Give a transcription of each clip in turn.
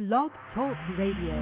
Blog Talk Radio.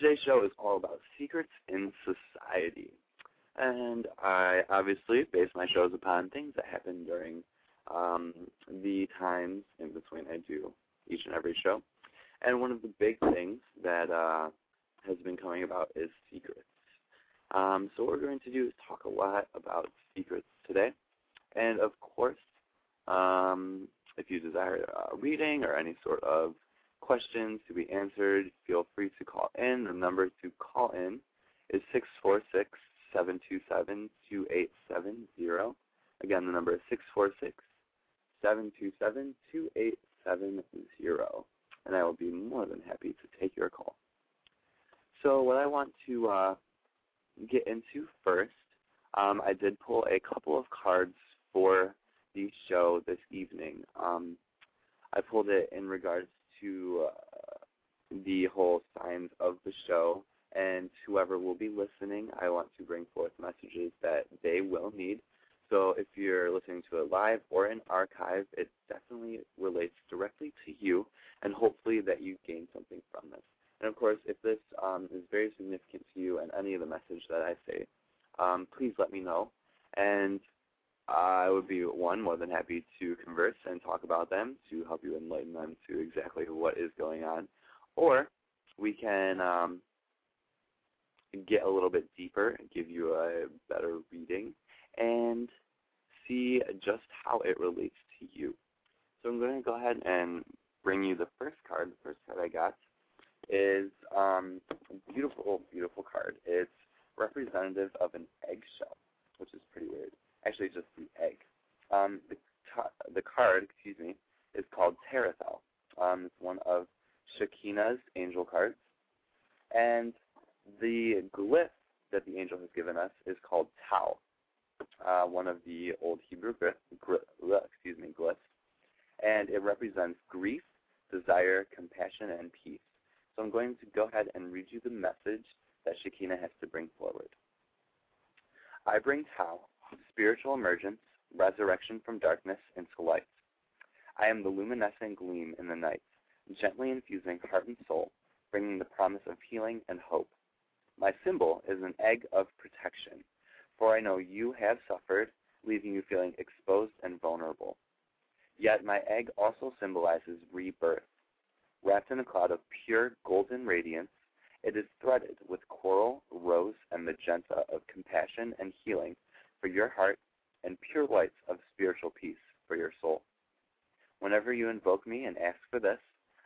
Today's show is all about secrets in society. And I obviously base my shows upon things that happen during um, the times in between I do each and every show. And one of the big things that uh, has been coming about is secrets. Um, so what we're going to do is talk a lot about secrets today. And of course, um, if you desire uh, reading or any sort of questions to be answered, feel free to call in. The number to call in is 646 727 2870. Again, the number is 646 727 2870. And I will be more than happy to take your call. So, what I want to uh, get into first, um, I did pull a couple of cards for the show this evening. Um, I pulled it in regards to uh, the whole signs of the show and whoever will be listening, I want to bring forth messages that they will need. So if you're listening to it live or in archive, it definitely relates directly to you, and hopefully that you gain something from this. And of course, if this um, is very significant to you and any of the message that I say, um, please let me know. And I would be one more than happy to converse and talk about them to help you enlighten them to exactly what is going on, or we can um, get a little bit deeper and give you a better reading and see just how it relates to you. So I'm going to go ahead and bring you the first card. The first card I got is um, a beautiful, beautiful card. It's representative of an eggshell, which is pretty weird actually just the egg. Um, the, the card, excuse me, is called Terathel. Um, it's one of Shekinah's angel cards. And the glyph that the angel has given us is called Tau, uh, one of the old Hebrew glyphs, excuse me, glyphs. And it represents grief, desire, compassion, and peace. So I'm going to go ahead and read you the message that Shekinah has to bring forward. I bring Tau, spiritual emergence, resurrection from darkness into light. I am the luminescent gleam in the night, gently infusing heart and soul, bringing the promise of healing and hope. My symbol is an egg of protection, for I know you have suffered, leaving you feeling exposed and vulnerable. Yet my egg also symbolizes rebirth. Wrapped in a cloud of pure golden radiance, it is threaded with coral, rose, and magenta of compassion and healing for your heart and pure lights of spiritual peace for your soul. Whenever you invoke me and ask for this,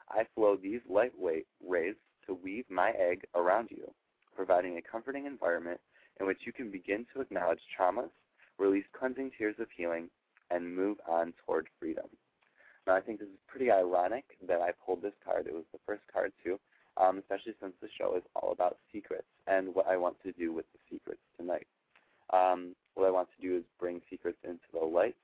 I flow these lightweight rays to weave my egg around you, providing a comforting environment in which you can begin to acknowledge traumas, release cleansing tears of healing, and move on toward freedom. Now, I think this is pretty ironic that I pulled this card. It was the first card, too, um, especially since the show is all about secrets and what I want to do with the secrets tonight. Um, what I want to do is bring secrets into the light,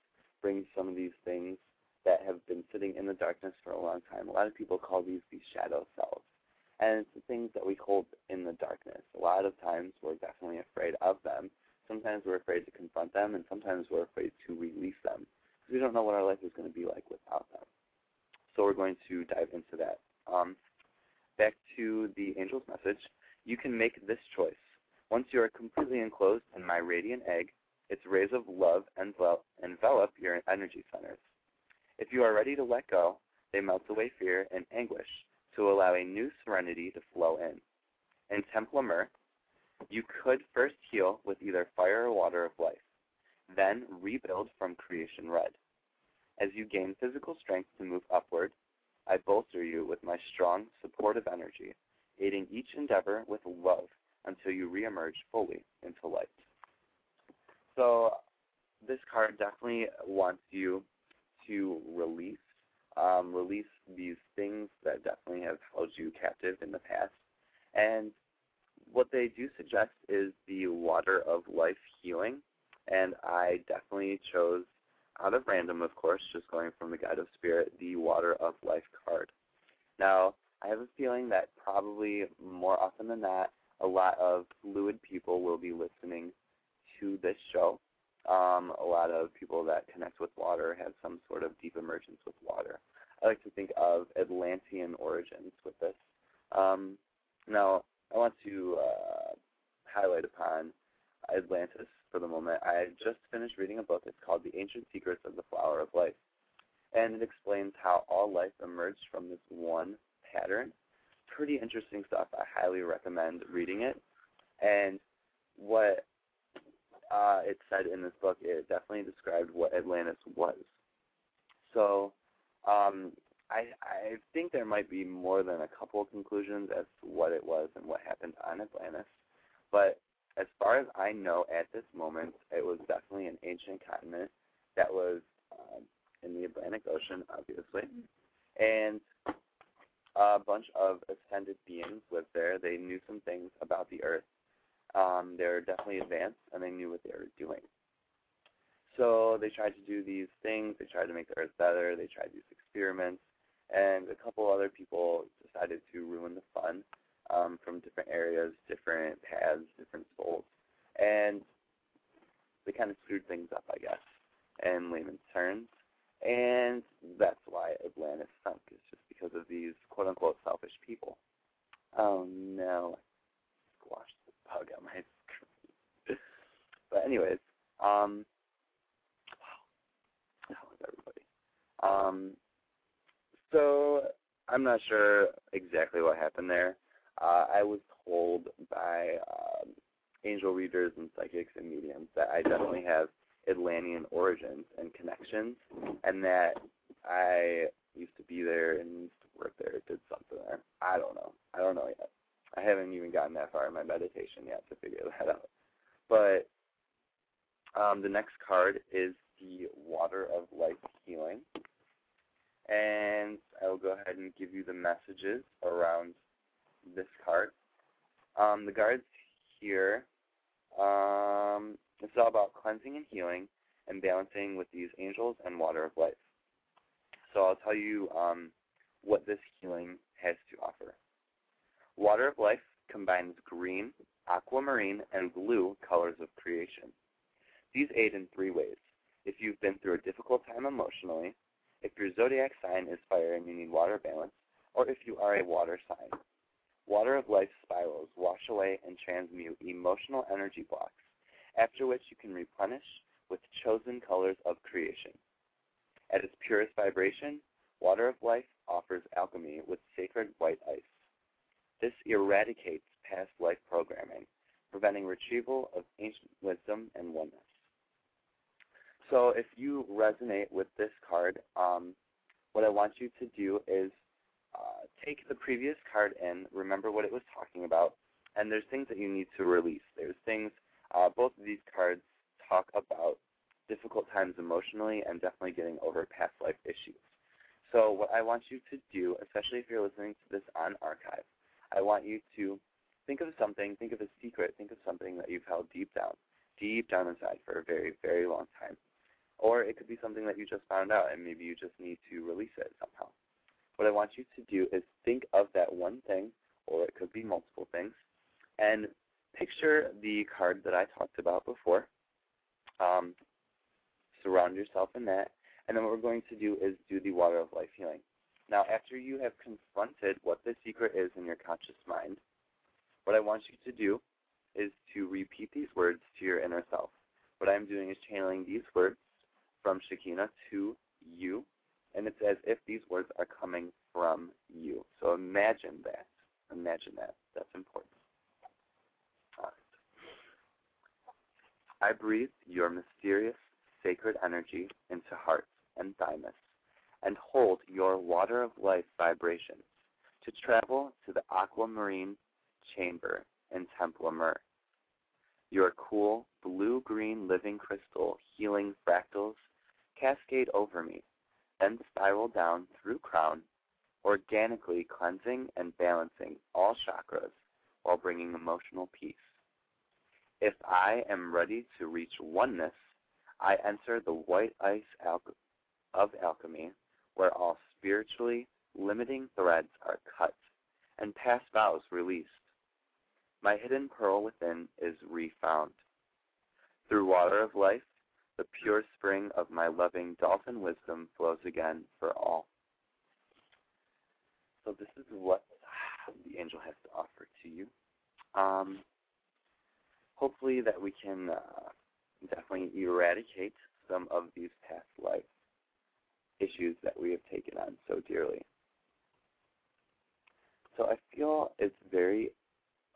bring some of these things that have been sitting in the darkness for a long time. A lot of people call these the shadow selves. And it's the things that we hold in the darkness. A lot of times we're definitely afraid of them. Sometimes we're afraid to confront them, and sometimes we're afraid to release them because we don't know what our life is going to be like without them. So we're going to dive into that. Um, back to the angel's message. You can make this choice. Once you are completely enclosed in my radiant egg, its rays of love envelop your energy centers. If you are ready to let go, they melt away fear and anguish to allow a new serenity to flow in. In Temple Myrrh, you could first heal with either fire or water of life, then rebuild from creation red. As you gain physical strength to move upward, I bolster you with my strong, supportive energy, aiding each endeavor with love until you reemerge fully into light. So this card definitely wants you to release, um, release these things that definitely have held you captive in the past. And what they do suggest is the water of life healing. And I definitely chose, out of random, of course, just going from the Guide of Spirit, the water of life card. Now, I have a feeling that probably more often than not, a lot of fluid people will be listening to this show. Um, a lot of people that connect with water have some sort of deep emergence with water. I like to think of Atlantean origins with this. Um, now, I want to uh, highlight upon Atlantis for the moment. I just finished reading a book. It's called The Ancient Secrets of the Flower of Life. And it explains how all life emerged from this one pattern. Pretty interesting stuff. I highly recommend reading it. And what uh, it said in this book, it definitely described what Atlantis was. So um, I, I think there might be more than a couple conclusions as to what it was and what happened on Atlantis. But as far as I know at this moment, it was definitely an ancient continent that was um, in the Atlantic Ocean, obviously. And a bunch of ascended beings lived there. They knew some things about the Earth um, they were definitely advanced and they knew what they were doing. So they tried to do these things. They tried to make the Earth better. They tried these experiments, and a couple other people decided to ruin the fun. um, from different areas, different paths, different souls, and they kind of screwed things up, I guess, in layman's terms. And that's why Atlantis sunk, is just because of these quote unquote selfish people. Oh no, I squashed the bug on my screen. but anyways, um, wow, how is everybody? Um, so I'm not sure exactly what happened there. Uh, I was told by um, angel readers and psychics and mediums that I definitely have Atlantean origins and connections, and that I used to be there and used to work there, did something there. I don't know. I don't know yet. I haven't even gotten that far in my meditation yet to figure that out. But um, the next card is the Water of Life Healing. And I will go ahead and give you the messages around this card. Um, the guards here, um, it's all about cleansing and healing and balancing with these angels and water of life. So I'll tell you um, what this healing has to offer. Water of life combines green, aquamarine, and blue colors of creation. These aid in three ways. If you've been through a difficult time emotionally, if your zodiac sign is fire and you need water balance, or if you are a water sign. Water of life spirals wash away and transmute emotional energy blocks, after which you can replenish with chosen colors of creation. At its purest vibration, water of life offers alchemy with sacred white ice. This eradicates past life programming, preventing retrieval of ancient wisdom and oneness. So if you resonate with this card, um, what I want you to do is uh, take the previous card in, remember what it was talking about, and there's things that you need to release. There's things, uh, both of these cards talk about difficult emotionally and definitely getting over past life issues. So what I want you to do, especially if you're listening to this on archive, I want you to think of something, think of a secret, think of something that you've held deep down, deep down inside for a very, very long time. Or it could be something that you just found out and maybe you just need to release it somehow. What I want you to do is think of that one thing, or it could be multiple things, and picture the card that I talked about before. Um, surround yourself in that, and then what we're going to do is do the water of life healing. Now, after you have confronted what the secret is in your conscious mind, what I want you to do is to repeat these words to your inner self. What I'm doing is channeling these words from Shekinah to you and it's as if these words are coming from you. So imagine that. Imagine that. That's important. I breathe your mysterious, sacred energy into hearts and thymus, and hold your water of life vibrations to travel to the aquamarine chamber in Temple Myrrh. Your cool, blue-green living crystal healing fractals cascade over me then spiral down through crown, organically cleansing and balancing all chakras while bringing emotional peace. If I am ready to reach oneness, I enter the white ice of alchemy, where all spiritually limiting threads are cut and past vows released. My hidden pearl within is refound. Through water of life, the pure spring of my loving dolphin wisdom flows again for all. So this is what the angel has to offer to you. Um, hopefully that we can uh, definitely eradicate some of these past life issues that we have taken on so dearly. So I feel it's very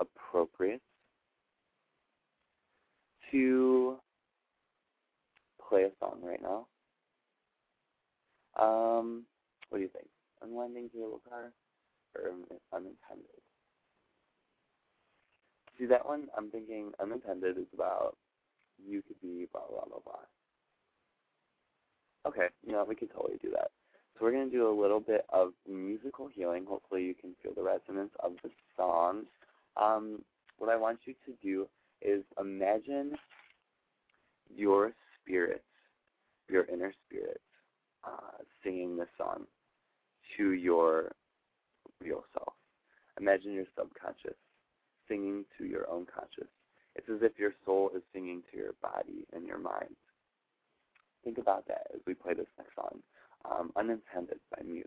appropriate to play a song right now. Um, what do you think? Unwinding Cable Car or Unintended? See that one? I'm thinking Unintended is about you could be blah blah blah blah. Okay, you know we can totally do that. So we're gonna do a little bit of musical healing. Hopefully you can feel the resonance of the song. Um, what I want you to do is imagine your spirit, your inner spirit, uh, singing the song to your real self. Imagine your subconscious singing to your own conscious. It's as if your soul is singing to your body and your mind. Think about that as we play this next song, um, Unintended by Muse.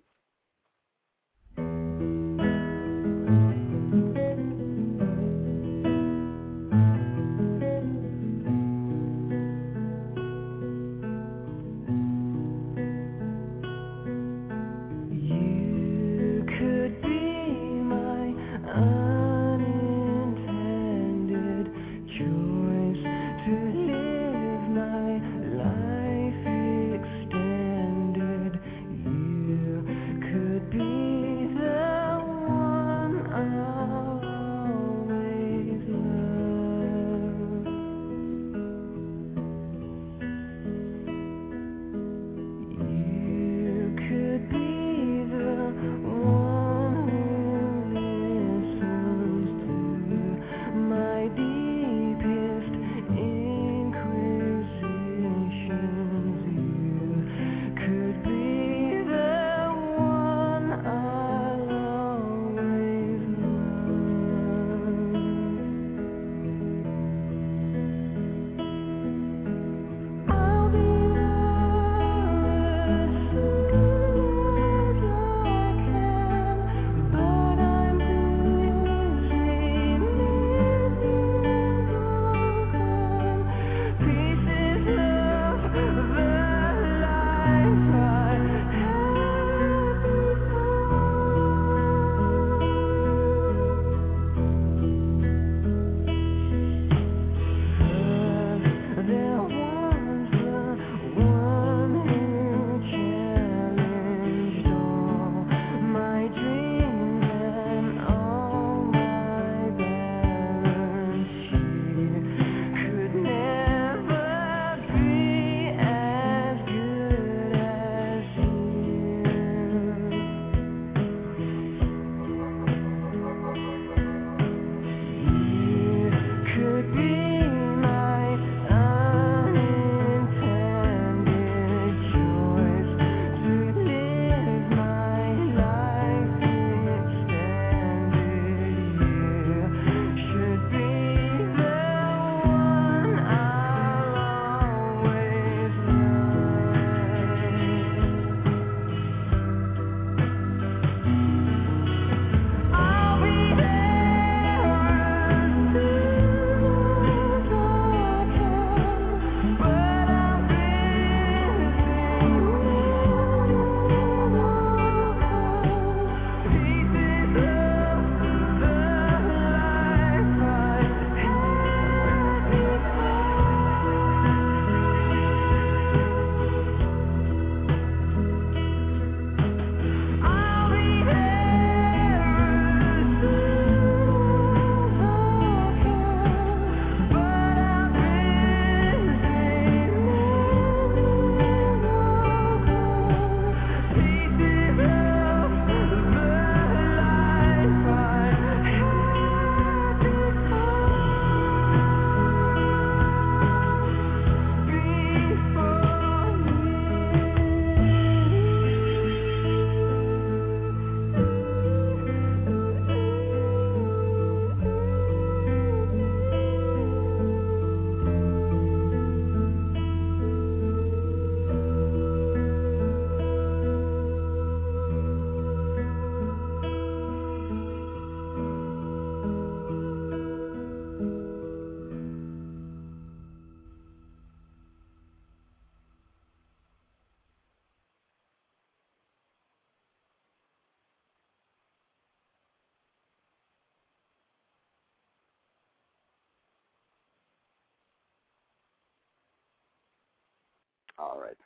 All right.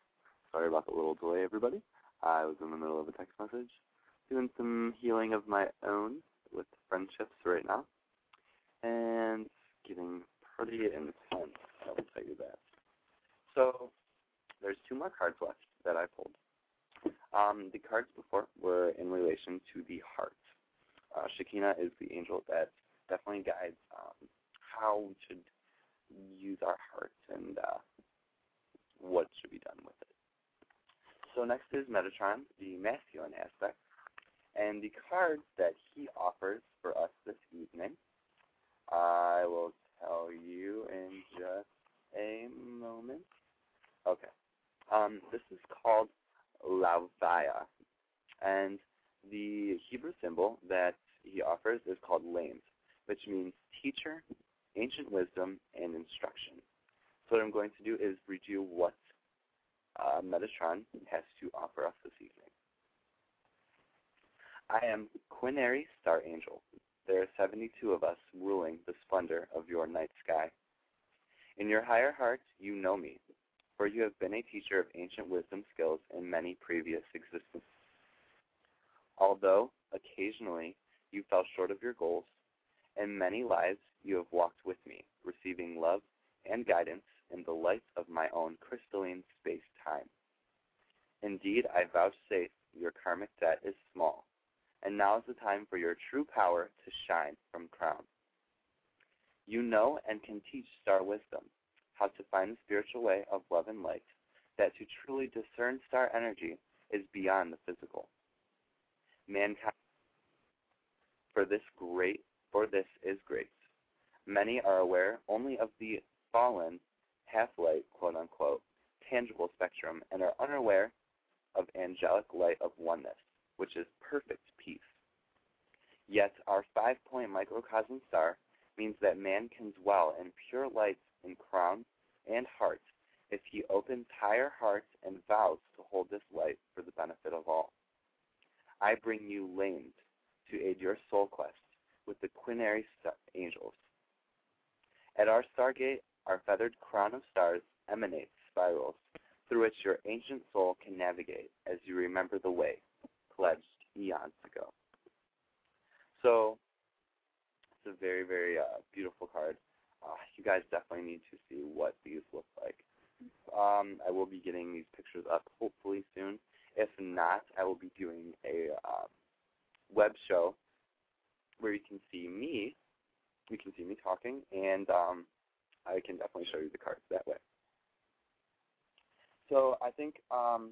Sorry about the little delay, everybody. I was in the middle of a text message doing some healing of my own with friendships right now. And getting pretty intense, I will tell you that. So, there's two more cards left that I pulled. Um, the cards before were in relation to the heart. Uh, Shekinah is the angel that definitely guides um, how we should use our hearts and uh, what should be done with it. So next is Metatron, the masculine aspect, And the cards that he offers for us this evening, I will tell you in just a moment. Okay. Um, this is called Lavaya. And the Hebrew symbol that he offers is called Lamed, which means teacher, ancient wisdom, and instruction. So what I'm going to do is read you what uh, Metatron has to offer us this evening. I am Quinary Star Angel. There are 72 of us ruling the splendor of your night sky. In your higher heart, you know me, for you have been a teacher of ancient wisdom skills in many previous existences. Although occasionally you fell short of your goals, in many lives you have walked with me, receiving love and guidance in the light of my own crystalline space time. Indeed, I vouchsafe your karmic debt is small, and now is the time for your true power to shine from crown. You know and can teach star wisdom, how to find the spiritual way of love and light, that to truly discern star energy is beyond the physical. Mankind for this great for this is grace. Many are aware only of the fallen half light, quote unquote, tangible spectrum and are unaware of angelic light of oneness, which is perfect peace. Yet our five point microcosm star means that man can dwell in pure lights in crown and heart if he opens higher hearts and vows to hold this light for the benefit of all. I bring you lamed to aid your soul quest with the quinary angels. At our stargate, our feathered crown of stars emanates spirals through which your ancient soul can navigate as you remember the way pledged eons ago. So, it's a very, very uh, beautiful card. Uh, you guys definitely need to see what these look like. Um, I will be getting these pictures up hopefully soon. If not, I will be doing a um, web show where you can see me. You can see me talking, and um, I can definitely show you the cards that way. So I think um,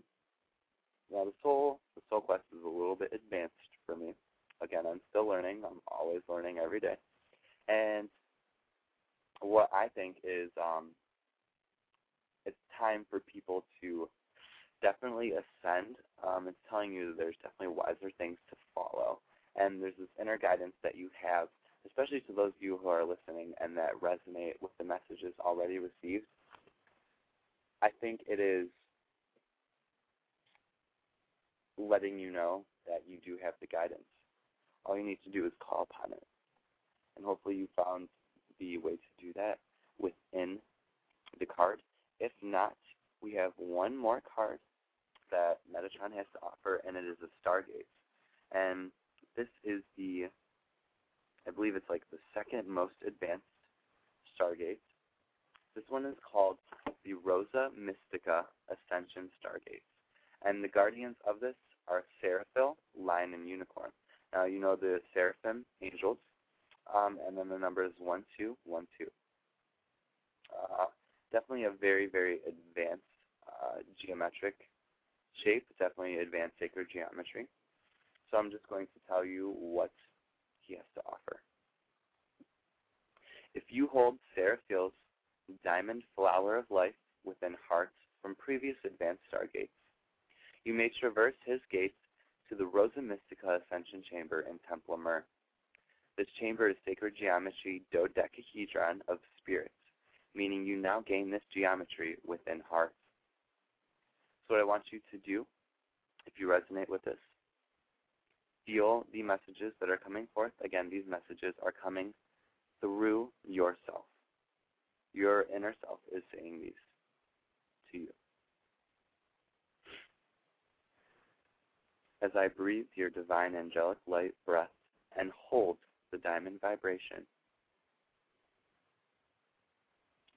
yeah, the soul the soul quest is a little bit advanced for me. Again, I'm still learning. I'm always learning every day. And what I think is um, it's time for people to definitely ascend. Um, it's telling you that there's definitely wiser things to follow. And there's this inner guidance that you have, especially to those of you who are listening and that resonate with the messages already received. I think it is letting you know that you do have the guidance. All you need to do is call upon it. And hopefully you found the way to do that within the card. If not, we have one more card that Metatron has to offer, and it is a Stargate. And this is the, I believe it's like the second most advanced Stargate. This one is called the Rosa Mystica Ascension Stargate. And the guardians of this are Seraphiel, Lion, and Unicorn. Now, you know the Seraphim, angels, um, and then the number is 1212. Uh, definitely a very, very advanced uh, geometric shape, definitely advanced sacred geometry. So I'm just going to tell you what he has to offer. If you hold Seraphiel's diamond flower of life within hearts from previous advanced stargates, you may traverse his gates to the Rosa Mystica Ascension Chamber in Temple Myrrh. This chamber is sacred geometry dodecahedron of spirits, meaning you now gain this geometry within hearts. So what I want you to do, if you resonate with this, feel the messages that are coming forth. Again, these messages are coming through yourself. Your inner self is saying these to you. As I breathe your divine angelic light breath and hold the diamond vibration,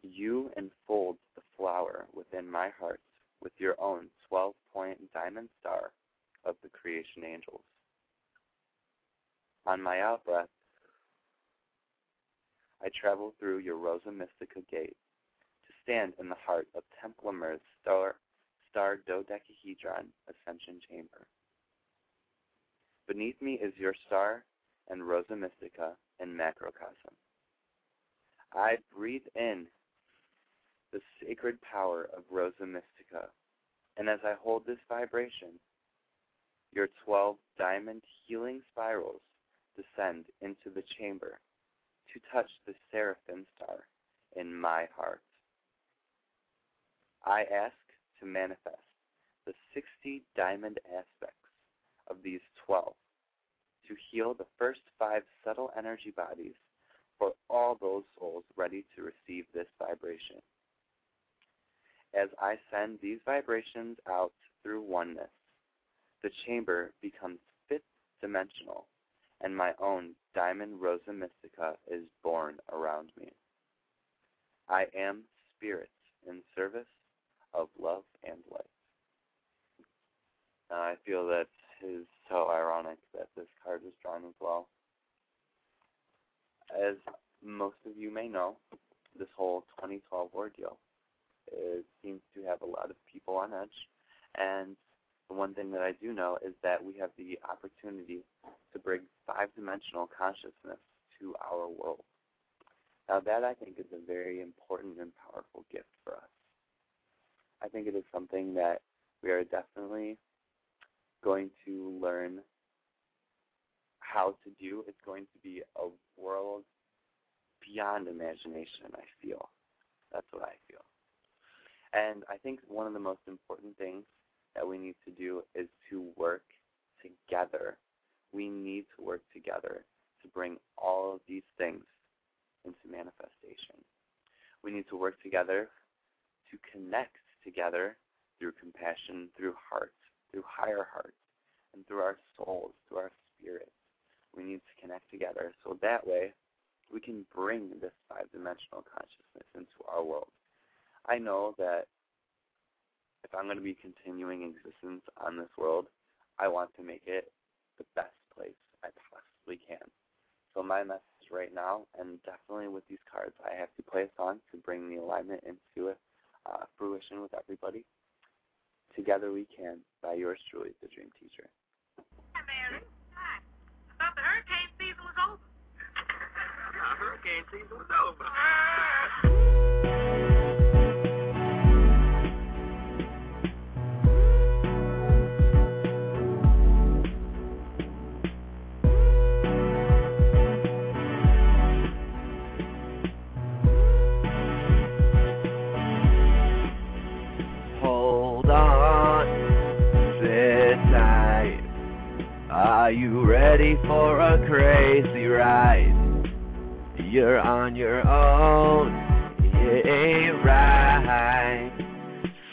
you enfold the flower within my heart with your own 12 point diamond star of the creation angels. On my out breath, I travel through your Rosa Mystica gate to stand in the heart of Temple Myrrh's star, star dodecahedron ascension chamber. Beneath me is your star and Rosa Mystica and macrocosm. I breathe in the sacred power of Rosa Mystica, and as I hold this vibration, your 12 diamond healing spirals descend into the chamber to touch the seraphim star in my heart. I ask to manifest the 60 diamond aspects of these 12 to heal the first five subtle energy bodies for all those souls ready to receive this vibration. As I send these vibrations out through oneness, the chamber becomes fifth dimensional, and my own diamond rosa mystica is born around me. I am spirit in service of love and light. And I feel that is so ironic that this card was drawn as well. As most of you may know, this whole 2012 ordeal it seems to have a lot of people on edge. And the one thing that I do know is that we have the opportunity to bring five dimensional consciousness to our world. Now, that I think is a very important and powerful gift for us. I think it is something that we are definitely going to learn how to do. It's going to be a world beyond imagination, I feel. That's what I feel. And I think one of the most important things that we need to do is to work together. We need to work together to bring all of these things into manifestation. We need to work together to connect together through compassion, through heart, through higher hearts, and through our souls, through our spirits. We need to connect together so that way we can bring this five dimensional consciousness into our world. I know that if I'm going to be continuing existence on this world, I want to make it the best place I possibly can. So my message right now, and definitely with these cards, I have to play a song to bring the alignment into uh, fruition with everybody. Together We Can by yours truly, The Dream Teacher. Hi, Mary. Hi. I thought the hurricane season was over. the hurricane season was over. You ready for a crazy ride? You're on your own, ain't right.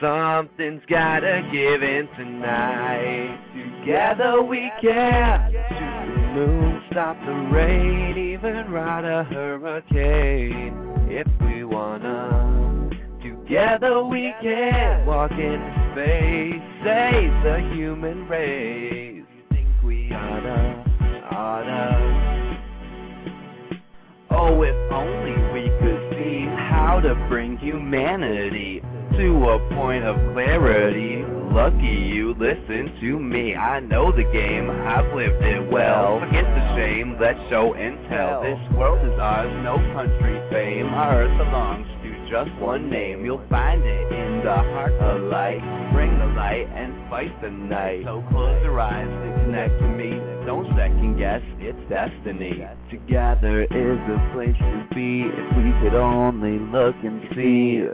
Something's gotta give in tonight. Together we can shoot the moon, stop the rain, even ride a hurricane if we wanna. Together we can walk into space, save the human race oughta, oughta. Oh, if only we could see how to bring humanity to a point of clarity. Lucky you listen to me. I know the game, I've lived it well. Forget the shame, let's show and tell. This world is ours, no country fame. Our earth belongs just one name. You'll find it in the heart of light. Bring the light and fight the night. So close your eyes and connect to me. Don't second guess, it's destiny. Together is a place to be if we could only look and see.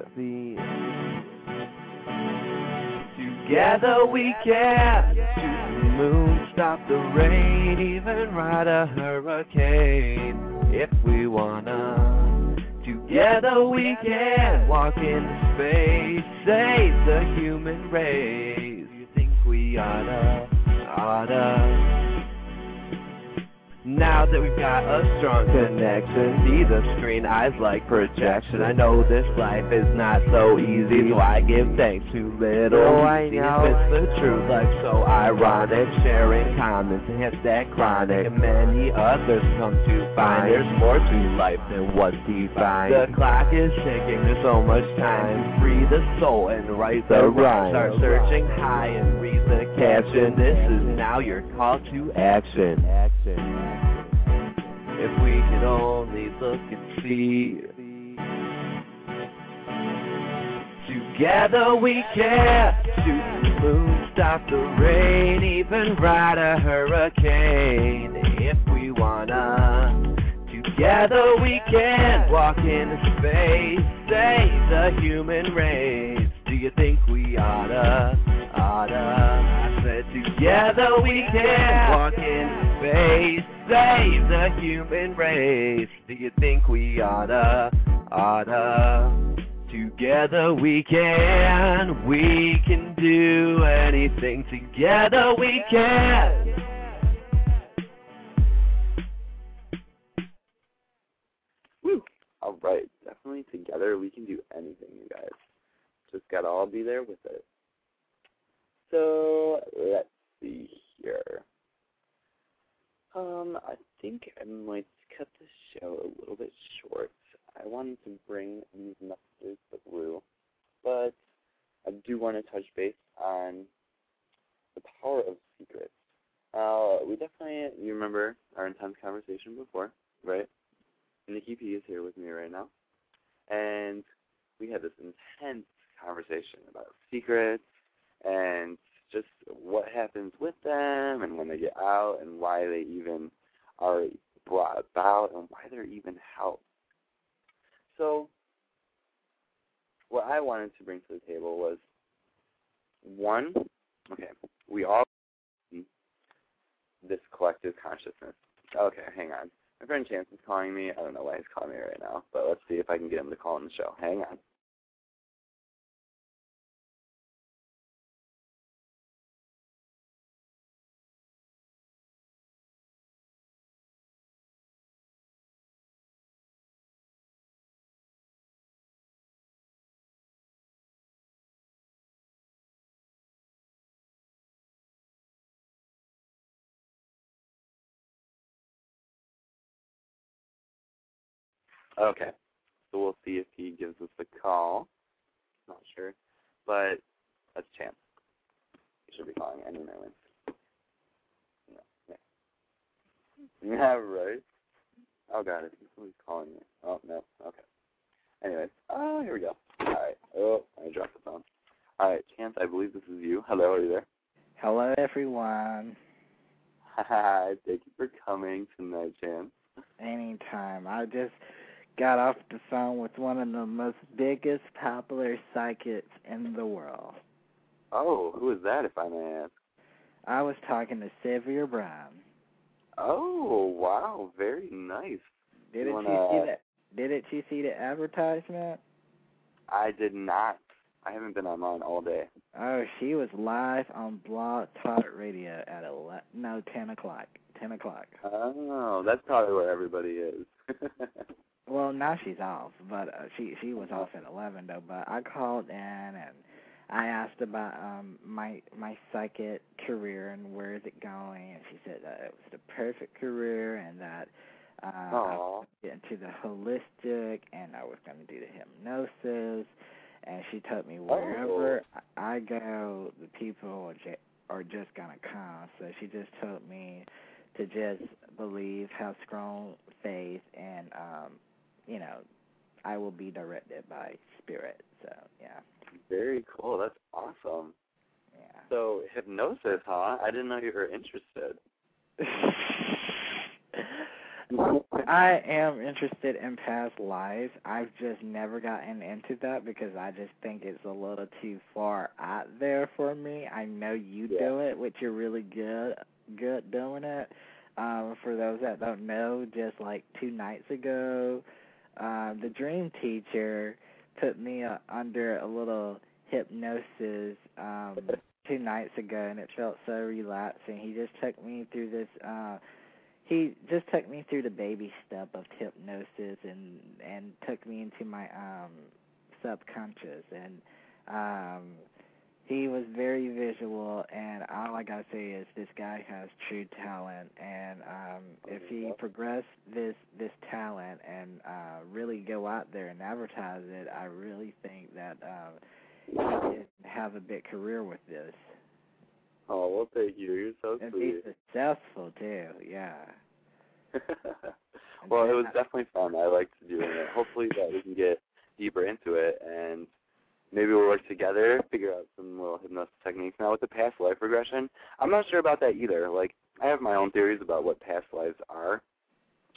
Together we can shoot the moon, stop the rain, even ride a hurricane if we wanna. Together we can walk into space, save the human race. You think we oughta, oughta? Now that we've got a strong connection, see the screen eyes like projection. I know this life is not so easy, so I give thanks to little. Oh, I know. It's the truth, life so ironic. Sharing comments and hits that chronic, and many others come to find there's more to life than what's defined. The clock is ticking, there's so much time free the soul and write the rhyme. Start searching high and the caption. This is now your call to action. If we could only look and see. Together we can shoot the moon, stop the rain, even ride a hurricane if we wanna. Together we can walk into space, save the human race. Do you think we oughta, oughta? Together we can walk in space, save the human race. Do you think we oughta, oughta? Together we can, we can do anything. Together we can. Woo! All right, definitely together we can do anything, you guys. Just gotta all be there with it. So let's see here. Um, I think I might cut the show a little bit short. I wanted to bring these messages through, but I do want to touch base on the power of secrets. Uh, we definitely, you remember our intense conversation before, right? Nikki P is here with me right now, and we had this intense conversation about secrets and just what happens with them and when they get out and why they even are brought about and why they're even helped. So, what I wanted to bring to the table was one, okay, we all this collective consciousness. Okay, hang on. My friend Chance is calling me. I don't know why he's calling me right now, but let's see if I can get him to call in the show. Hang on. Okay. So we'll see if he gives us a call. Not sure. But that's Chance. He should be calling any moment. No. Yeah. Yeah, right. Oh god, I think somebody's calling me. Oh no. Okay. Anyways. Oh, here we go. Alright. Oh, I dropped the phone. Alright, Chance, I believe this is you. Hello, are you there? Hello, everyone. Hi, thank you for coming tonight, Chance. Anytime. I just got off the phone with one of the most biggest popular psychics in the world. Oh, who is that, if I may ask? I was talking to Sylvia Browne. Oh, wow, very nice. Didn't You you, wanna- see that? Didn't you see the advertisement? I did not. I haven't been online all day. Oh, she was live on Blog Talk Radio at ele- no ten o'clock. Ten o'clock. Oh, that's probably where everybody is. Well, now she's off, but uh, she she was off at eleven though. But I called in and I asked about um my my psychic career and where is it going, and she said that it was the perfect career and that uh, I was into the holistic and I was going to do the hypnosis. And she told me wherever I go, the people are, ju- are just gonna come. So she just told me to just believe, have strong faith, and um, you know, I will be directed by spirit. So yeah, very cool. That's awesome. yeah. So hypnosis, huh? I didn't know you were interested. I am interested in past lives. I've just never gotten into that because I just think it's a little too far out there for me. I know you Yeah. do it, which you're really good good doing it. Um, for those that don't know, just like two nights ago, uh, the dream teacher put me uh, under a little hypnosis um, two nights ago, and it felt so relaxing. He just took me through this. Uh, he just took me through the baby step of hypnosis and and took me into my um subconscious and um he was very visual and all I gotta say is this guy has true talent and um if he progress this this talent and uh really go out there and advertise it I really think that um he could have a big career with this. Oh well, thank you. You're so and be successful too. Yeah. Well, it was definitely fun. I liked doing it. Hopefully that we can get deeper into it and maybe we'll work together, figure out some little hypnosis techniques. Now with the past life regression, I'm not sure about that either. Like I have my own theories about what past lives are.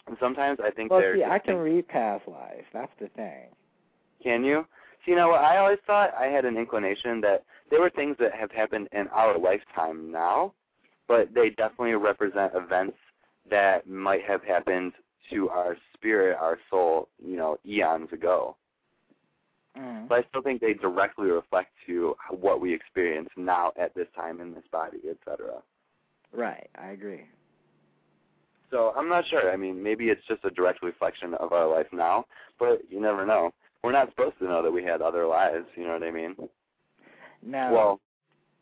And sometimes I think Well, they're see, I can read past lives. That's the thing. Can you? See, you know what? I always thought I had an inclination that there were things that have happened in our lifetime now, but they definitely represent events that might have happened to our spirit, our soul, you know, eons ago. Mm. But I still think they directly reflect to what we experience now at this time in this body, etc. Right, I agree. So I'm not sure. I mean, maybe it's just a direct reflection of our life now, but you never know. We're not supposed to know that we had other lives. You know what I mean? No. Well,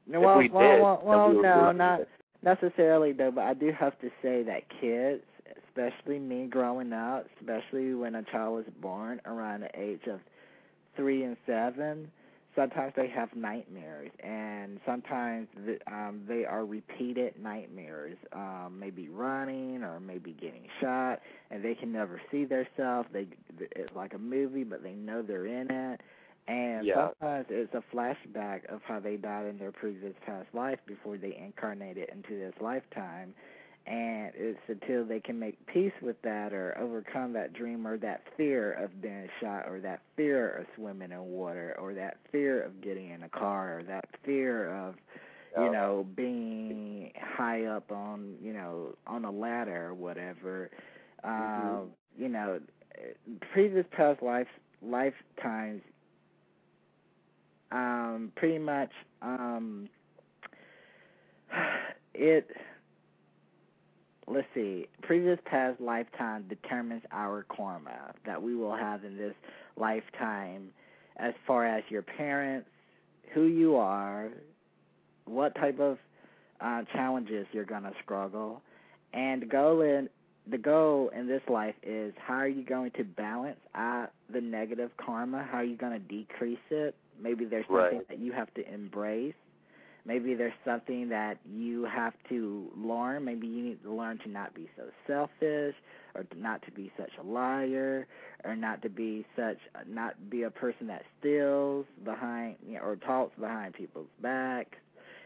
no, well, we well, did, well, well we no, not it. necessarily though. But I do have to say that kids, especially me growing up, especially when a child was born around the age of three and seven, sometimes they have nightmares, and sometimes the, um, they are repeated nightmares. Um, maybe running or maybe getting shot, and they can never see themselves. They it's like a movie, but they know they're in it. And Yeah. sometimes it's a flashback of how they died in their previous past life before they incarnated into this lifetime. And it's until they can make peace with that or overcome that dream or that fear of being shot or that fear of swimming in water or that fear of getting in a car or that fear of you know being high up on you know on a ladder or whatever Mhm. um you know previous past life lifetimes um pretty much um it let's see previous past lifetime determines our karma that we will have in this lifetime as far as your parents who you are what type of uh challenges you're going to struggle. And the goal in the goal in this life is how are you going to balance out the negative karma? How are you going to decrease it? Maybe there's something Right. that you have to embrace maybe there's something that you have to learn. Maybe you need to learn to not be so selfish or to not to be such a liar or not to be such not be a person that steals behind you know, or talks behind people's backs.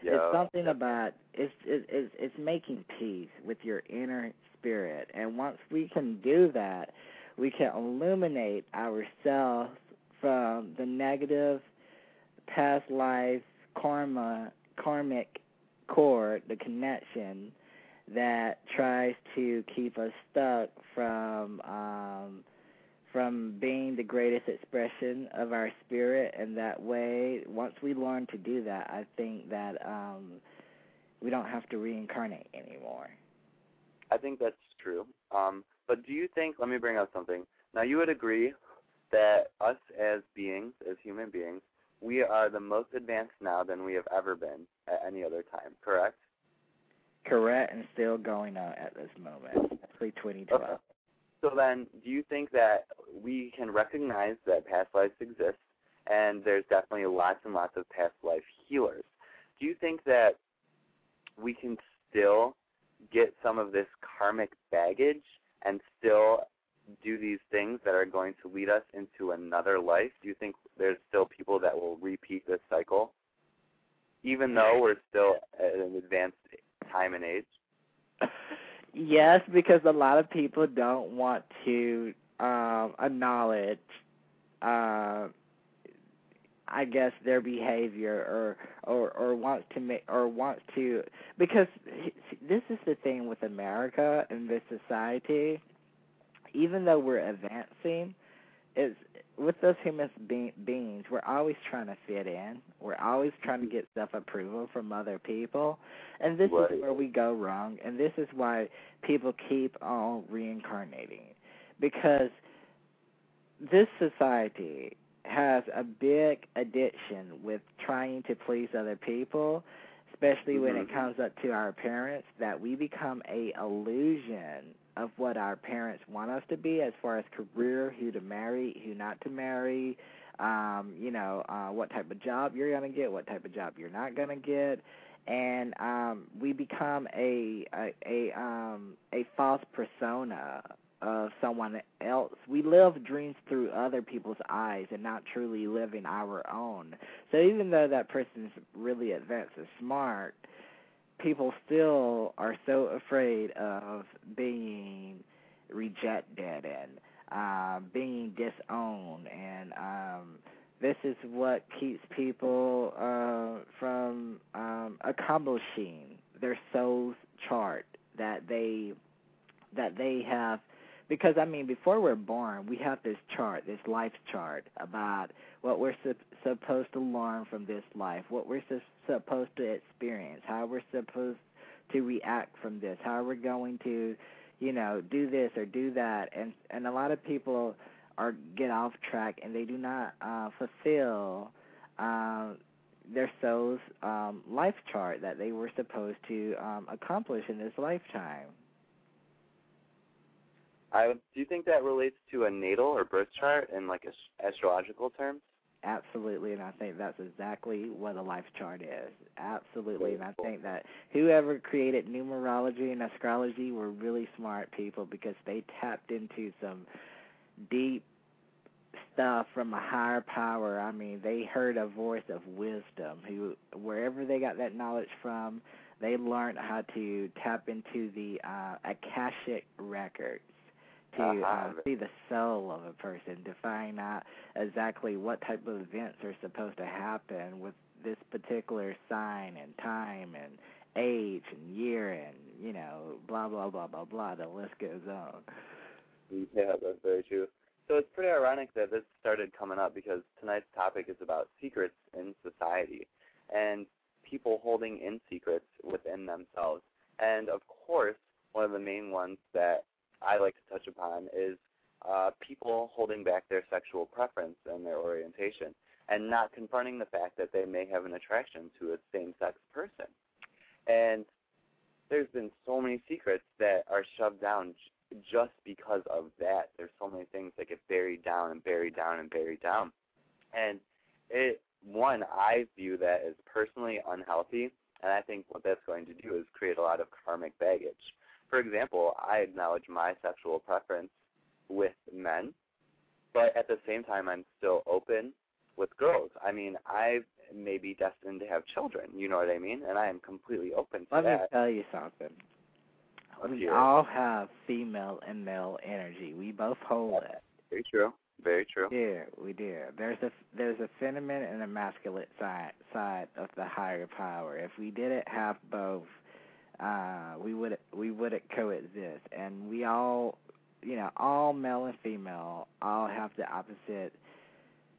Yeah. it's something about it's it, it's it's making peace with your inner spirit, and once we can do that, we can illuminate ourselves from the negative past life karma karmic cord, the connection that tries to keep us stuck from um from being the greatest expression of our spirit and that way once we learn to do that i think that um we don't have to reincarnate anymore I think that's true. Um, but do you think? Let me bring up something. Now, you would agree that us as beings, as human beings, we are the most advanced now than we have ever been at any other time. Correct? correct and still going on at this moment especially 2012 Okay. So then, do you think that we can recognize that past lives exist, and there's definitely lots and lots of past life healers? Do you think that we can still get some of this karmic baggage and still do these things that are going to lead us into another life? Do you think there's still people that will repeat this cycle, even though we're still at an advanced time and age? Yes, because a lot of people don't want to um acknowledge uh I guess their behavior or or or wants to make or wants to because this is the thing with America and this society even though we're advancing is with us human be- beings we're always trying to fit in we're always trying to get self approval from other people and this Right. is where we go wrong and this is why people keep on reincarnating because this society has a big addiction with trying to please other people especially when it Mhm. comes up to our parents that we become a illusion of what our parents want us to be as far as career who to marry who not to marry um you know uh what type of job you're going to get what type of job you're not going to get and um we become a a, a um a false persona of someone else. We live dreams through other people's eyes and not truly living our own. So even though that person's really advanced and smart, people still are so afraid of being rejected and uh, being disowned and um this is what keeps people uh from um accomplishing their soul's chart that they that they have. Because I mean before we're born we have this chart this life chart about what we're su- supposed to learn from this life what we're su- supposed to experience how we're supposed to react from this how we're going to you know do this or do that and and a lot of people are get off track and they do not uh fulfill uh, their soul's um life chart that they were supposed to um accomplish in this lifetime I do you think that relates to a natal or birth chart in like astrological terms? Absolutely, and I think that's exactly what a life chart is. Absolutely, and I think that whoever created numerology and astrology were really smart people because they tapped into some deep stuff from a higher power. I mean, they heard a voice of wisdom who wherever they got that knowledge from, they learned how to tap into the uh Akashic records to uh, Uh-huh. see the soul of a person, to find out exactly what type of events are supposed to happen with this particular sign and time and age and year and you know blah blah blah blah blah. The list goes on. Yeah, that's very true. So it's pretty ironic that this started coming up because tonight's topic is about secrets in society and people holding in secrets within themselves. And of course, one of the main ones that I like to touch upon is uh, people holding back their sexual preference and their orientation and not confronting the fact that they may have an attraction to a same sex person. And there's been so many secrets that are shoved down just because of that. There's so many things that get buried down and buried down and buried down. And it one, I view that as personally unhealthy and I think what that's going to do is create a lot of karmic baggage for example, I acknowledge my sexual preference with men, but at the same time, I'm still open with girls. I mean, I may be destined to have children. You know what I mean? And I am completely open to Let me tell you something. Let's we all have female and male energy. We both hold it. Very true. Very true. Yeah, we do. There's a there's a feminine and a masculine side side of the higher power. If we didn't have both, uh, we would we wouldn't coexist. And we all, you know, all male and female, all have the opposite,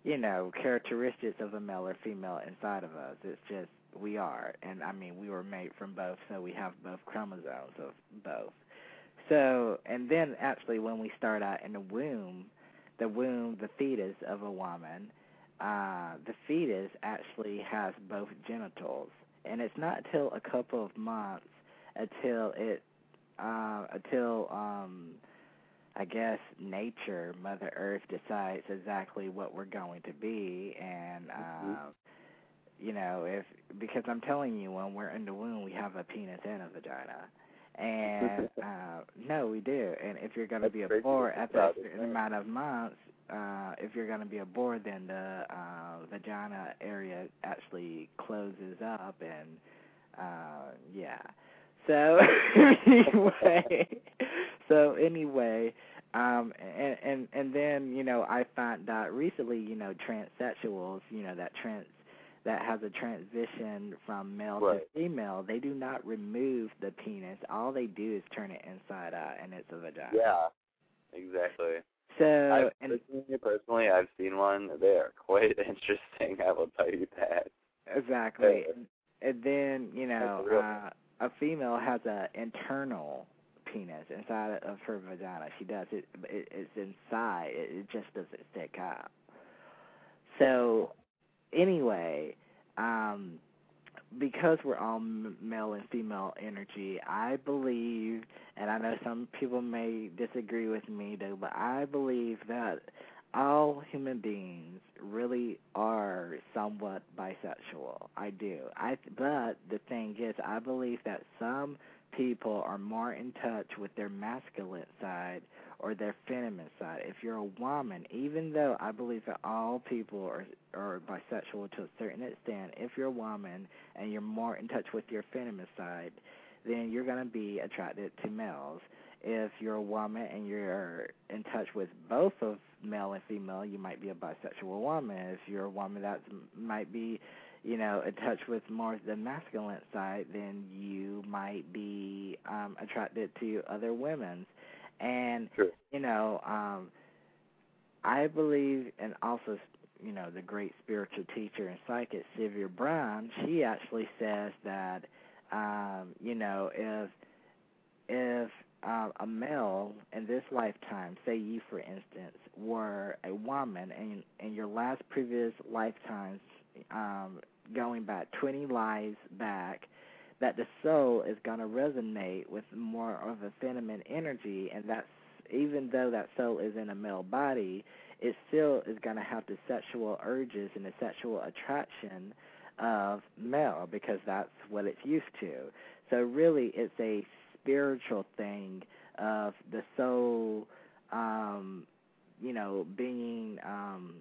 you know, characteristics of a male or female inside of us. It's just we are, and I mean, we were made from both, so we have both chromosomes of both. So, and then actually, when we start out in the womb, the womb, the fetus of a woman, uh, the fetus actually has both genitals, and it's not until a couple of months until it, uh, until um, I guess nature, Mother Earth decides exactly what we're going to be, and uh, Mhm. you know, if because I'm telling you, when we're in the womb, we have a penis and a vagina. And uh no, we do. And if you're going to That's be a boar after a certain amount of months, uh if you're going to be a boar, then the uh vagina area actually closes up, and uh yeah. So anyway, so anyway, um, and and and then you know I found out recently, you know, transsexuals, you know, that trans that has a transition from male Right. to female, they do not remove the penis. All they do is turn it inside out, and it's a vagina. Yeah, exactly. So I've and personally, personally, I've seen one. They are quite interesting. I will tell you that. exactly, Yeah. and, and then you know uh, a female has an internal penis inside of her vagina. She does it. it it's inside. It, it just doesn't stick out. So anyway, um, because we're all male and female energy, I believe, and I know some people may disagree with me, though, but I believe that all human beings really are somewhat bisexual. I do. I but the thing is, I believe that some people are more in touch with their masculine side or their feminine side. If you're a woman, even though I believe that all people are are bisexual to a certain extent, if you're a woman and you're more in touch with your feminine side, then you're going to be attracted to males. If you're a woman and you're in touch with both of male and female, you might be a bisexual woman. If you're a woman that might be, you know, in touch with more the masculine side, then you might be um attracted to other women. And Sure. you know, um I believe and also you know, the great spiritual teacher and psychic Sylvia Browne, she actually says that um, you know, if if uh, a male in this lifetime, say you for instance, were a woman and in your last previous lifetimes, um, going back 20 lives back, that the soul is going to resonate with more of a feminine energy, and that's even though that soul is in a male body, it still is going to have the sexual urges and the sexual attraction of male because that's what it's used to. So really, it's a spiritual thing of the soul, um, you know, being um,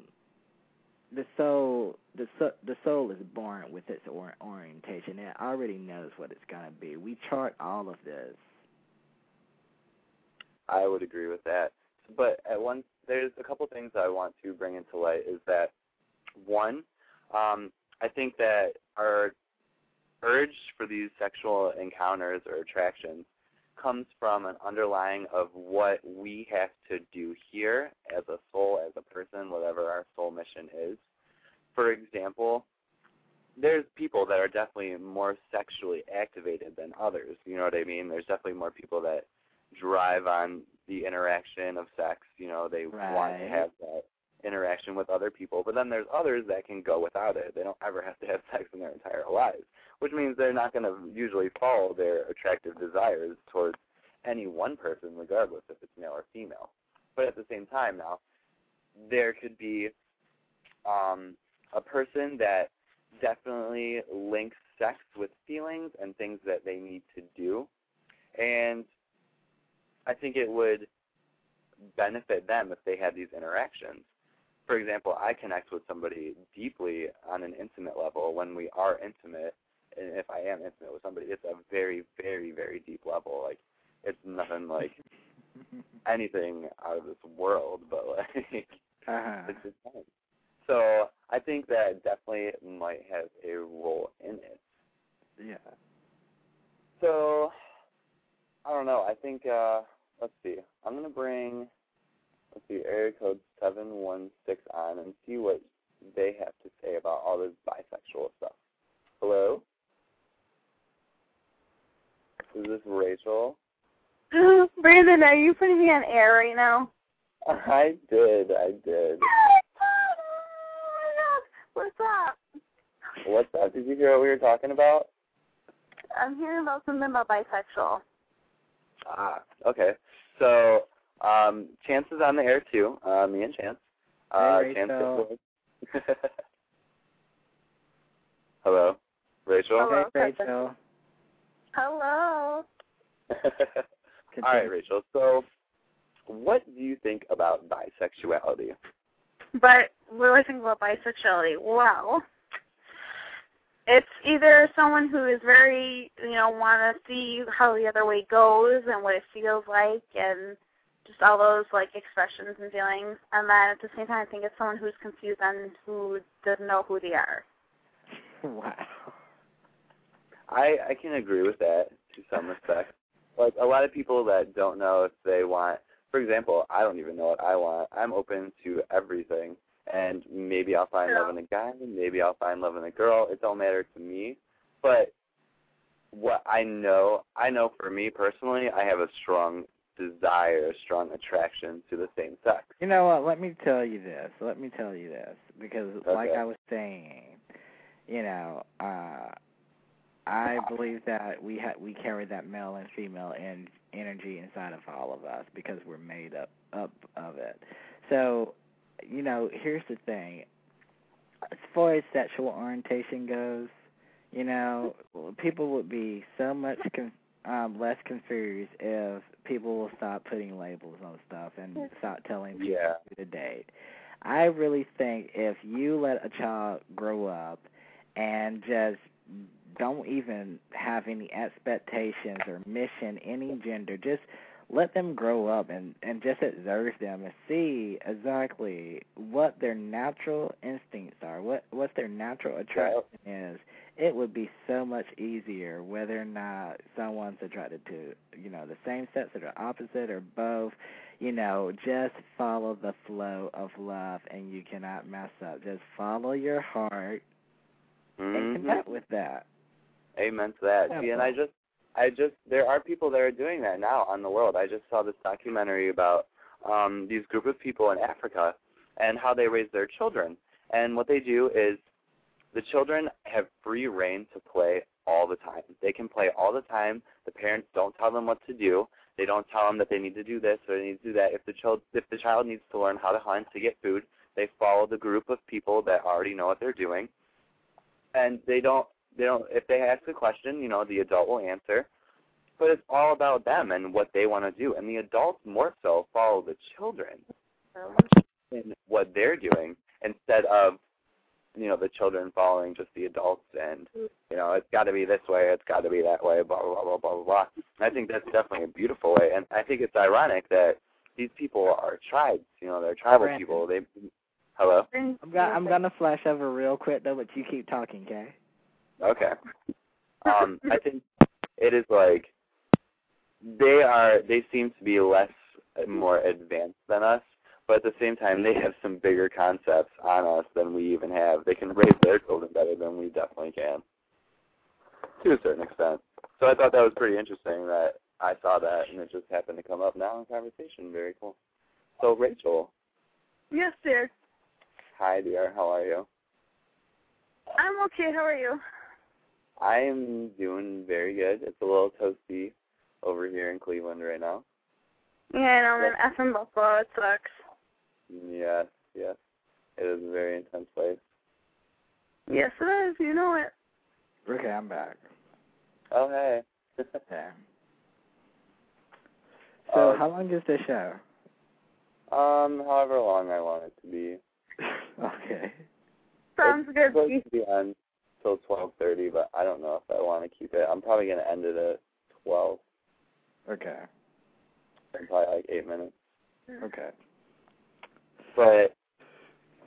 the soul. The the soul is born with its or, orientation. It already knows what it's going to be. We chart all of this. I would agree with that. But at one, there's a couple things I want to bring into light. Is that one? Um, I think that our urge for these sexual encounters or attractions comes from an underlying of what we have to do here as a soul, as a person, whatever our soul mission is. For example, there's people that are definitely more sexually activated than others. You know what I mean? There's definitely more people that drive on the interaction of sex. You know, they right. want to have that interaction with other people. But then there's others that can go without it. They don't ever have to have sex in their entire lives, which means they're not going to usually follow their attractive desires towards any one person, regardless if it's male or female. But at the same time, now there could be um, a person that definitely links sex with feelings and things that they need to do, and I think it would benefit them if they had these interactions for example, I connect with somebody deeply on an intimate level when we are intimate, and if I am intimate with somebody, it's a very, very, very deep level. Like it's nothing like anything out of this world, but like uh-huh. it's just fun. So I think that definitely might have a role in it. Yeah. So I don't know. I think uh let's see. I'm gonna bring let's see, area code 716 on and see what they have to say about all this bisexual stuff. Hello? Is this Rachel? Brandon, are you putting me on air right now? I did, I did. What's up? What's up? Did you hear what we were talking about? I'm hearing about something about bisexual. Ah, okay. So, um, Chance is on the air too. Uh, me and Chance. Uh, hey, Rachel. Chance Hello, Rachel. Hello, Hey, Rachel. Hello. All right, Rachel. So, what do you think about bisexuality? But what do I think about bisexuality? Well, it's either someone who is very, you know, want to see how the other way goes and what it feels like and just all those like expressions and feelings, and then at the same time, I think it's someone who's confused and who doesn't know who they are. Wow. I I can agree with that to some respect. Like a lot of people that don't know if they want, for example, I don't even know what I want. I'm open to everything, and maybe I'll find love in a guy, maybe I'll find love in a girl. It don't matter to me. But what I know, I know for me personally, I have a strong desire, a strong attraction to the same sex. You know what? Let me tell you this. Let me tell you this because, like I was saying, you know, uh, I believe that we ha- we carry that male and female en- energy inside of all of us because we're made up up of it. So, you know, here's the thing. As far as sexual orientation goes, you know, people would be so much con- um, less confused if people will stop putting labels on stuff and stop telling people Yeah. who to date. I really think if you let a child grow up and just don't even have any expectations or mission, any gender, just let them grow up and and just observe them and see exactly what their natural instincts are, what what their natural attraction is. It would be so much easier whether or not someone's attracted to, you know, the same sex or the opposite or both. You know, just follow the flow of love and you cannot mess up. Just follow your heart and Mhm. connect with that. Amen to that. Yeah, See, and I just, I just, there are people that are doing that now on the world. I just saw this documentary about um these group of people in Africa and how they raise their children. And what they do is, the children have free reign to play all the time. They can play all the time. The parents don't tell them what to do. They don't tell them that they need to do this or they need to do that. If the child, if the child needs to learn how to hunt to get food, they follow the group of people that already know what they're doing and they don't they don't if they ask a question you know the adult will answer but it's all about them and what they want to do and the adults more so follow the children in what they're doing instead of you know the children following just the adults and you know it's got to be this way it's got to be that way blah blah blah blah blah blah and i think that's definitely a beautiful way and i think it's ironic that these people are tribes you know they're tribal Brandon. people they hello I'm gonna I'm gonna flash over real quick though, but you keep talking, okay? Okay. Um, I think it is like they are. They seem to be less, more advanced than us, but at the same time, they have some bigger concepts on us than we even have. They can raise their children better than we definitely can, to a certain extent. So I thought that was pretty interesting that I saw that, and it just happened to come up now in conversation. Very cool. So Rachel, Yes, dear. hi dear, how are you? I'm okay. How are you? I am doing very good. It's a little toasty over here in Cleveland right now. Yeah, and I know, man. Effing Buffalo. It sucks. Yes, yes. It is a very intense place. Yes, it is. You know it. Okay, I'm back. Oh, hey. Okay. So Um, how long is the show? um, however long I want it to be. okay. Sounds it's good. supposed to be on till 12.30, but I don't know if I want to keep it. I'm probably going to end it at 12, Okay. in probably like 8 minutes. Okay. But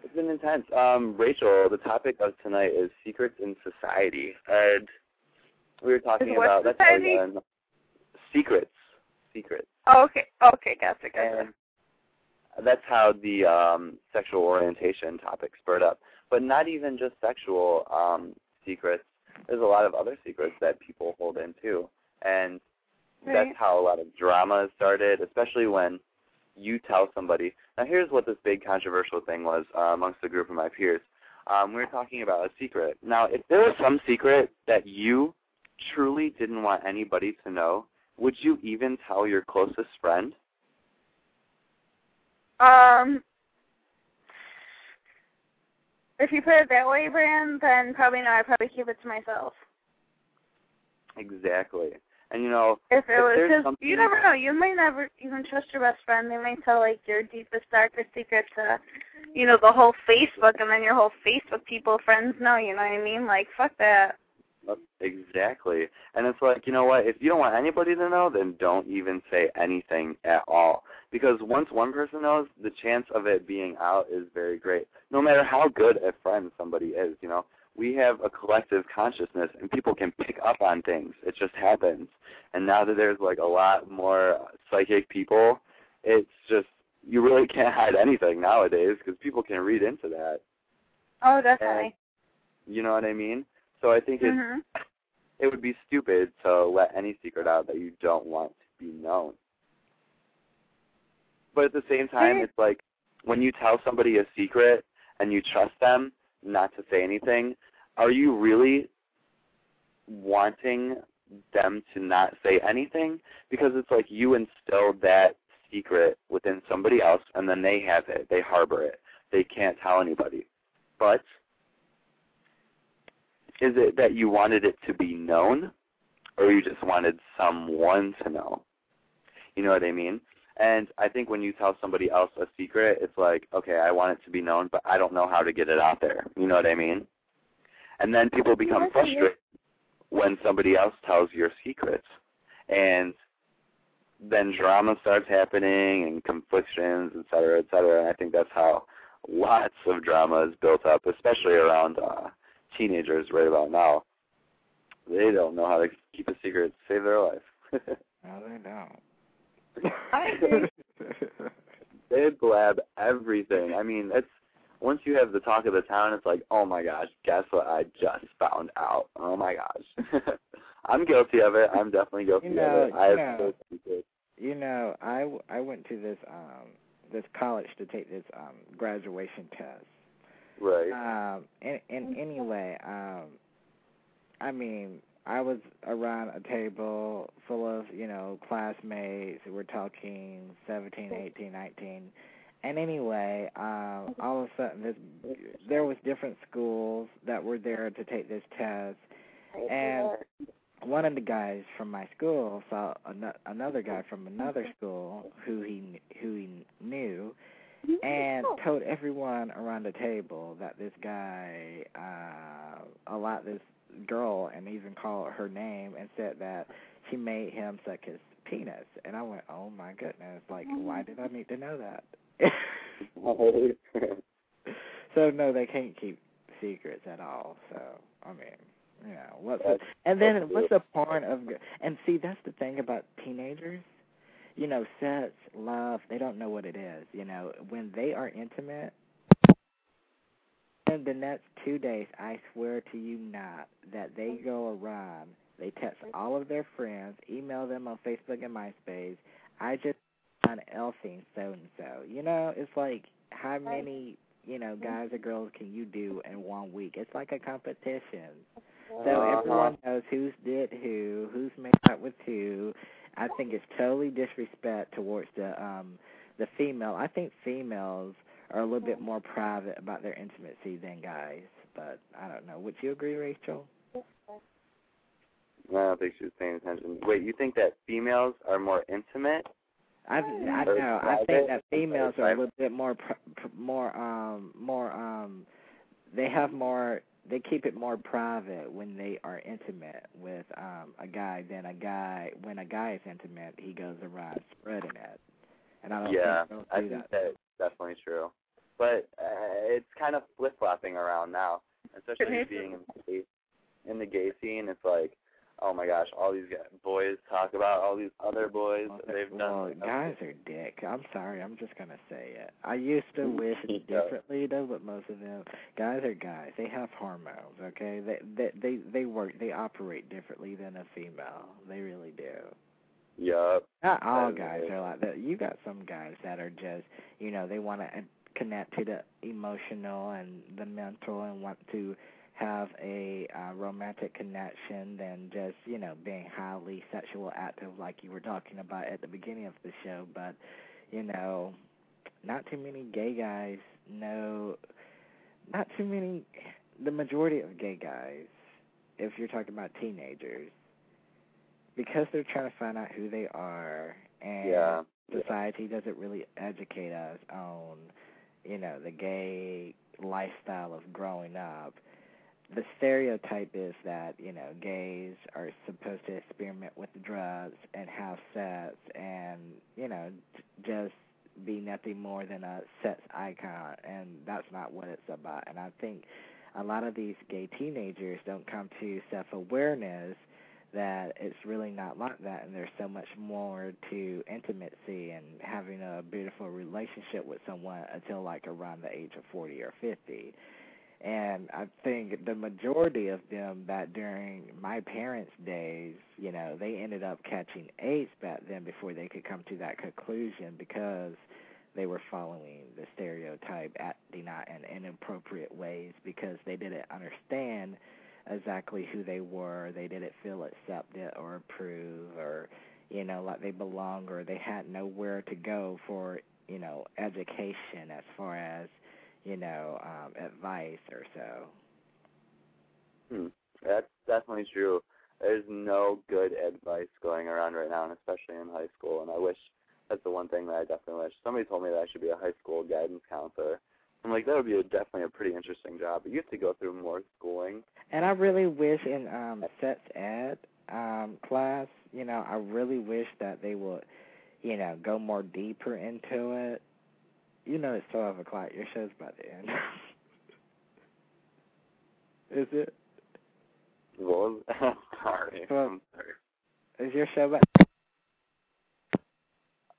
it's been intense. Um, Rachel, the topic of tonight is secrets in society. And we were talking Is about that's society? secrets. Secrets. Oh, okay. Okay, gotcha, gotcha. And that's how the um, sexual orientation topic spurred up. But not even just sexual um, secrets. There's a lot of other secrets that people hold in too, and Right. that's how a lot of drama started. Especially when you tell somebody. Now, here's what this big controversial thing was uh, amongst a group of my peers. Um, we were talking about a secret. Now, if there was some secret that you truly didn't want anybody to know, would you even tell your closest friend? Um, if you put it that way, Brand, then probably not. I'd probably keep it to myself. Exactly. And you know, If it If was, something- you never know. You might never even trust your best friend. They might tell like your deepest, darkest secret to, you know, the whole Facebook, and then your whole Facebook people friends know. You know what I mean? Like, fuck that. exactly. And it's like, you know what? If you don't want anybody to know, then don't even say anything at all. Because once one person knows, the chance of it being out is very great. No matter how good a friend somebody is, you know, we have a collective consciousness, and people can pick up on things. It just happens. And now that there's like a lot more psychic people, it's just you really can't hide anything nowadays because people can read into that. Oh, definitely. You know what I mean? So I think it's Mhm. it would be stupid to let any secret out that you don't want to be known. But at the same time, it's like when you tell somebody a secret and you trust them not to say anything, are you really wanting them to not say anything? Because it's like you instilled that secret within somebody else and then they have it, they harbor it. they can't tell anybody. But is it that you wanted it to be known or you just wanted someone to know? You know what I mean? And I think when you tell somebody else a secret, it's like, okay, I want it to be known, but I don't know how to get it out there. You know what I mean? And then people become frustrated when somebody else tells your secrets. And then drama starts happening and conflictions, et cetera, et cetera. And I think that's how lots of drama is built up, especially around uh, teenagers right about now. They don't know how to keep a secret to save their life. no, they don't. I agree. they blab everything. I mean, it's once you have the talk of the town, it's like, oh my gosh, guess what I just found out? Oh my gosh. I'm guilty of it. I'm definitely guilty You know, of it. I you have know. so. You know, I, w- I went to this um this college to take this um graduation test. Right. Um and and anyway, um I mean, I was around a table full of, you know, classmates who were talking seventeen, eighteen, nineteen. And anyway, um all of a sudden this there was different schools that were there to take this test. And one of the guys from my school saw ano- another guy from another school who he who he knew and told everyone around the table that this guy uh a lot this girl and even called her name and said that she made him suck his penis. And I went oh my goodness like why did I need to know that? So no they can't keep secrets at all. So I mean you know what's the, and then what's the point of and see that's the thing about teenagers. You know sex love they don't know what it is you know. When they are intimate in the next two days i swear to you not that they go around they text all of their friends email them on facebook and myspace i just on elfing so and so you know it's like how many you know guys or girls can you do in one week? It's like a competition. So Uh-huh. everyone knows who's did who, who's made out with who. I think it's totally disrespect towards the um the female. I think females are a little bit more private about their intimacy than guys. But I don't know. Would you agree, Rachel? I don't think she was paying attention. Wait, you think that females are more intimate? I I know. I think that females are a little bit more more um more um they have more they keep it more private when they are intimate with um a guy than a guy when a guy is intimate he goes around spreading it. And I don't yeah, think I think that. that's definitely true. But uh, it's kind of flip flopping around now, especially Mhm. being in the, gay, in the gay scene. It's like, oh my gosh, all these guys, boys talk about all these other boys Well, that they've well, done. guys are dick. I'm sorry, I'm just gonna say it. I used to wish Yeah. differently though, but most of them guys are guys. They have hormones, okay? They they they they work they operate differently than a female. They really do. Yup. Not all guys are like that. You got some guys that are just, you know, they want to connect to the emotional and the mental and want to have a uh, romantic connection than just, you know, being highly sexual active like you were talking about at the beginning of the show. But, you know, not too many gay guys know, not too many, the majority of gay guys, if you're talking about teenagers, because they're trying to find out who they are and Yeah. society doesn't really educate us on you know the gay lifestyle of growing up the stereotype is that you know gays are supposed to experiment with drugs and have sex and you know just be nothing more than a sex icon and that's not what it's about. And i think a lot of these gay teenagers don't come to self awareness that it's really not like that and there's so much more to intimacy and having a beautiful relationship with someone until like around the age of 40 or 50 and I think the majority of them that during my parents' days, you know, they ended up catching AIDS back then before they could come to that conclusion because they were following the stereotype, acting out in inappropriate ways because they didn't understand exactly who they were. They didn't feel accepted or approved or, you know, like they belong or they had nowhere to go for, you know, education as far as you know, um, advice or so. Hmm. That's definitely true. There's no good advice going around right now, and especially in high school. And I wish that's the one thing that I definitely wish. Somebody told me that I should be a high school guidance counselor. I'm like, that would be a, definitely a pretty interesting job. But you have to go through more schooling. And I really wish in um sex ed um class, you know, I really wish that they would, you know, go more deeper into it. You know it's twelve o'clock, your show's about to end. Is it? Well, sorry. Well, I'm sorry. Is your show about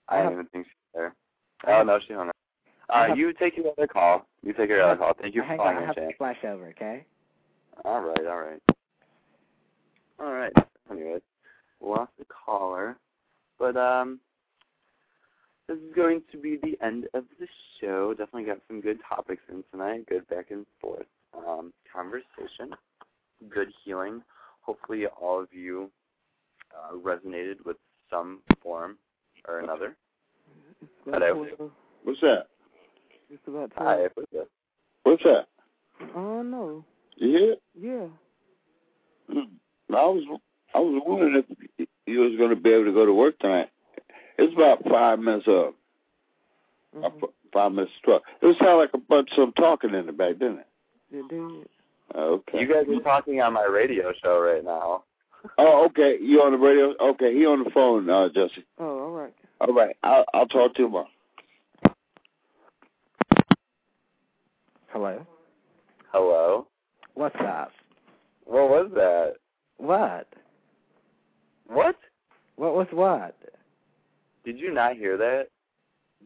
I don't even think she's there. Oh no, she hung up. Uh, you take your other call. You take your other call. Thank you for Hang calling on, I in, have to flash over, okay? All right, all right. All right. Anyways, lost the caller. But um this is going to be the end of the show. Definitely got some good topics in tonight, good back and forth um conversation, good healing. Hopefully all of you uh, resonated with some form or another. Hello. What's that? It's about Hi, time. what's up? What's that? Oh no. You hear? it? Yeah. Hmm. I was I was wondering if you was going to be able to go to work tonight. It's about five minutes of uh, Mhm. five minutes to twelve. It sounded like a bunch of some talking in the back, didn't it? It did. Okay. You guys are talking on my radio show right now. Oh, okay. You on the radio? Okay, he on the phone, uh, Jesse. Oh, all right. All right. I'll I'll talk to you tomorrow. Hello? Hello? What's up? What was that? What? What? What was what? Did you not hear that?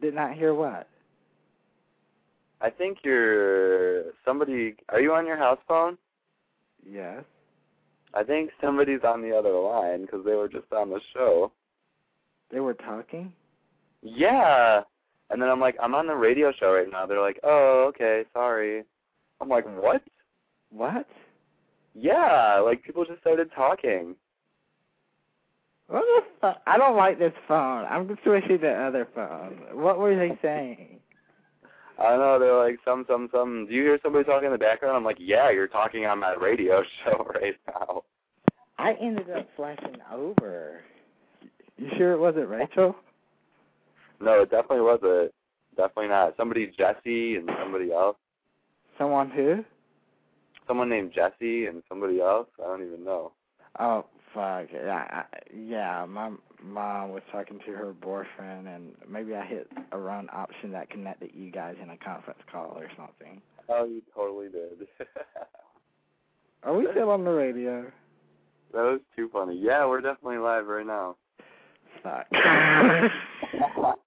Did not hear what? I think you're somebody. Are you on your house phone? Yes. I think somebody's on the other line because they were just on the show. They were talking? Yeah. And then I'm like, I'm on the radio show right now. They're like, oh, okay, sorry. I'm like, what? What? Yeah, like people just started talking. What the fuck? I don't like this phone. I'm switching to the other phone. What were they saying? I don't know. They're like, some, some, some. Do you hear somebody talking in the background? I'm like, yeah, you're talking on my radio show right now. I ended up flashing over. You sure it wasn't Rachel? No, it definitely wasn't. Definitely not. Somebody Jesse and somebody else. Someone who? Someone named Jesse and somebody else. I don't even know. Oh fuck! Yeah, I, yeah. My mom was talking to her boyfriend, and maybe I hit a wrong option that connected you guys in a conference call or something. Oh, you totally did. Are we still on the radio? that was too funny. Yeah, we're definitely live right now. Fuck.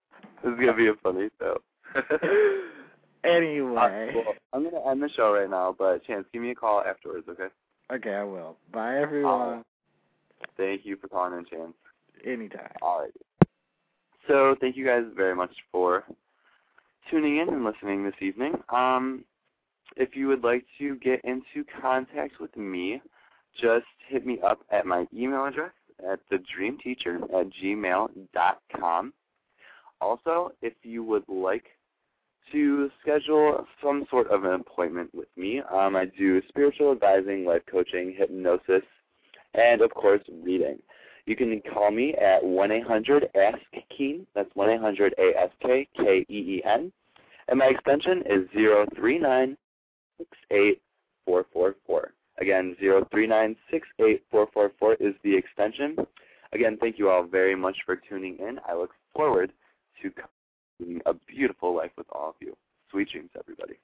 this is gonna be a funny show. anyway. Uh, well, I'm gonna end the show right now, but Chance, give me a call afterwards, okay? Okay, I will. Bye, everyone. Thank you for calling in, Chance. Anytime. All right. So thank you guys very much for tuning in and listening this evening. Um, if you would like to get into contact with me, just hit me up at my email address at thedreamteacher at gmail.com. Also, if you would like to schedule some sort of an appointment with me, um, I do spiritual advising, life coaching, hypnosis, and of course, reading. You can call me at 1-800-ASK-KEEN. That's 1-800-A-S-K-K-E-E-N. And my extension is 039-68444. Again, 039-68444 is the extension. Again, thank you all very much for tuning in. I look forward to a beautiful life with all of you. Sweet dreams, everybody.